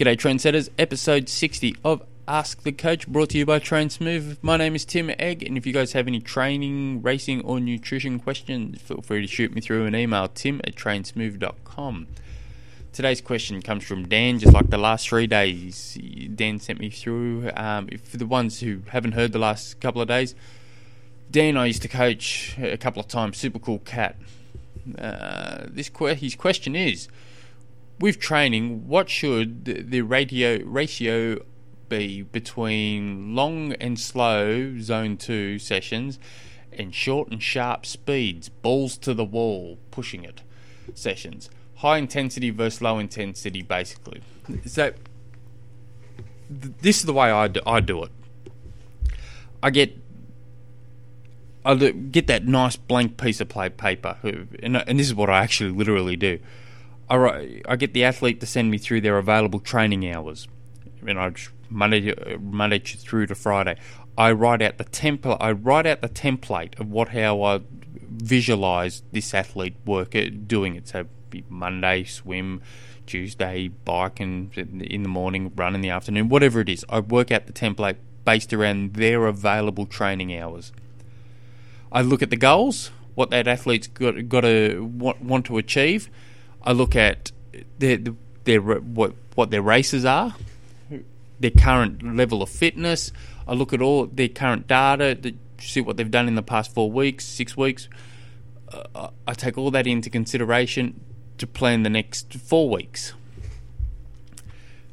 G'day, trendsetters. Episode 60 of Ask the Coach, brought to you by Train Smooth. My name is Tim Egg, and if you guys have any training, racing, or nutrition questions, feel free to shoot me through an email, tim at trainsmooth.com. Today's question comes from Dan, just like the last three days. Dan sent me through. Um, for the ones who haven't heard the last couple of days, Dan I used to coach a couple of times, super cool cat. Uh, this que- his question is with training, what should the radio ratio be between long and slow zone two sessions and short and sharp speeds, balls to the wall, pushing it sessions? High intensity versus low intensity, basically. So, th- this is the way I do, I do it. I get I get that nice blank piece of paper, and, and this is what I actually literally do. I, get the athlete to send me through their available training hours, and I Monday Monday through to Friday. I write out the template. I write out the template of what how I visualize this athlete work uh, doing it. So Monday swim, Tuesday bike, and in the morning run in the afternoon, whatever it is. I work out the template based around their available training hours. I look at the goals, what that athlete's got got to want, want to achieve I look at their their what what their races are, their current level of fitness. I look at all their current data, to see what they've done in the past four weeks, six weeks. Uh, I take all that into consideration to plan the next four weeks.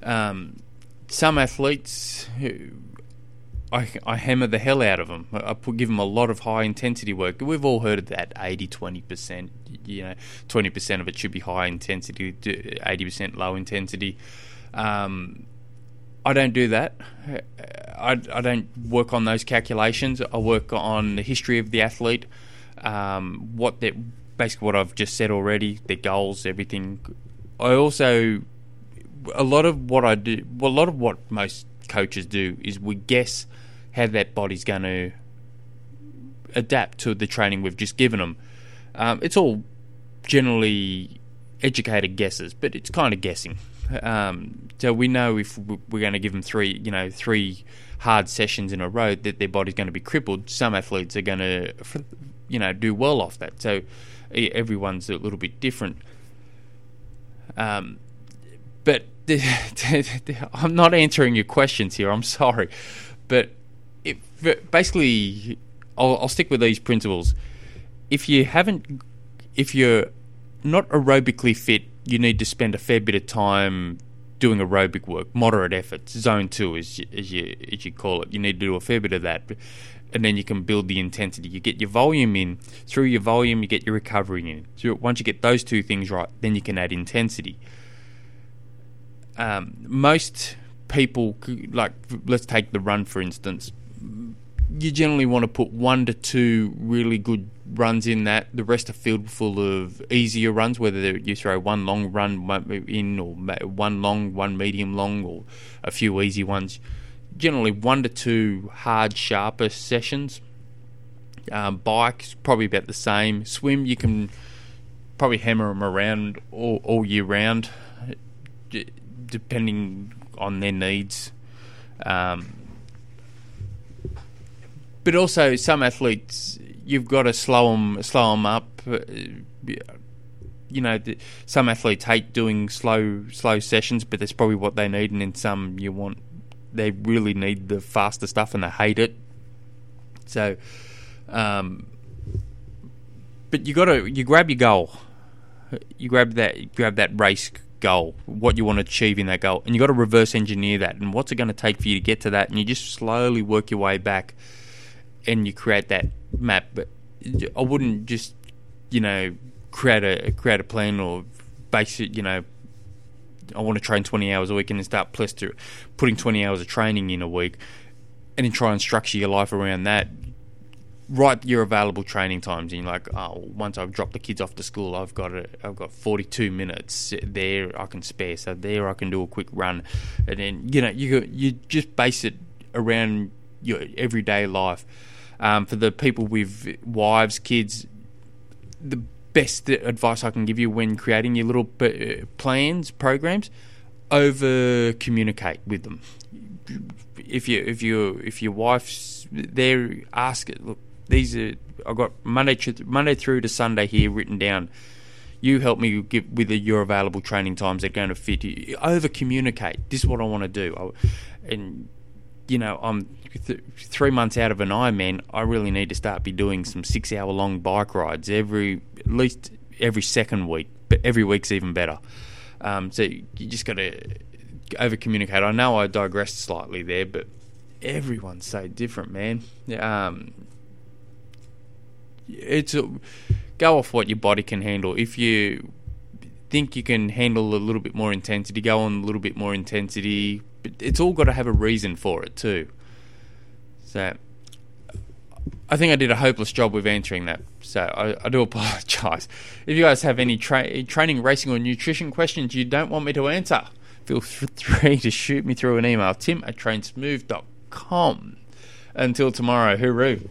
Um, some athletes who I, I hammer the hell out of them. I put, give them a lot of high intensity work. We've all heard of that 80 20%. You know, 20% of it should be high intensity, 80% low intensity. Um, I don't do that. I, I don't work on those calculations. I work on the history of the athlete, um, what they basically what I've just said already, their goals, everything. I also a lot of what I do, well, a lot of what most coaches do is we guess how that body's going to adapt to the training we've just given them. Um, it's all generally educated guesses, but it's kind of guessing. Um, so we know if we're going to give them three, you know, three hard sessions in a row, that their body's going to be crippled. Some athletes are going to, you know, do well off that. So everyone's a little bit different. Um, but I'm not answering your questions here. I'm sorry, but basically, I'll, I'll stick with these principles. If you haven't, if you're not aerobically fit, you need to spend a fair bit of time doing aerobic work, moderate efforts, zone two, as you, as you as you call it. You need to do a fair bit of that, and then you can build the intensity. You get your volume in. Through your volume, you get your recovery in. So once you get those two things right, then you can add intensity. Um, most people, like let's take the run for instance you generally want to put one to two really good runs in that. The rest are filled full of easier runs, whether you throw one long run in or one long, one medium long, or a few easy ones. Generally, one to two hard, sharper sessions. Um, bike probably about the same. Swim, you can probably hammer them around all, all year round, depending on their needs. Um, but also some athletes you've got to slow them slow them up. Uh, you know, some athletes hate doing slow slow sessions, but that's probably what they need. And then some you want they really need the faster stuff and they hate it. So, um, but you got to you grab your goal. You grab that you grab that race goal, what you want to achieve in that goal, and you got to reverse engineer that. And what's it going to take for you to get to that? And you just slowly work your way back and you create that map. But I wouldn't just you know create a create a plan or base it. You know, I want to train twenty hours a week and then start putting twenty hours of training in a week, and then try and structure your life around that. Write your available training times and you're like, oh, once I've dropped the kids off to school, I've got a, I've got 42 minutes there I can spare. So there I can do a quick run, and then you know you you just base it around your everyday life. Um, for the people with wives, kids, the best advice I can give you when creating your little plans, programs, over communicate with them. If you if you if your wife's there, ask it. Look, these are I've got Monday Monday through to Sunday here written down. You help me give, with your available training times that are going to fit you. Over communicate. This is what I want to do, I, and you know I'm th- three months out of an Ironman. I really need to start be doing some six hour long bike rides every at least every second week, but every week's even better. Um, so you just got to over communicate. I know I digressed slightly there, but everyone's so different, man. Um, it's a, go off what your body can handle. If you think you can handle a little bit more intensity, go on a little bit more intensity. But it's all got to have a reason for it too. So I think I did a hopeless job with answering that. So I, I do apologise. If you guys have any tra- training, racing, or nutrition questions you don't want me to answer, feel free to shoot me through an email, tim at trainsmooth.com. Until tomorrow, hooroo.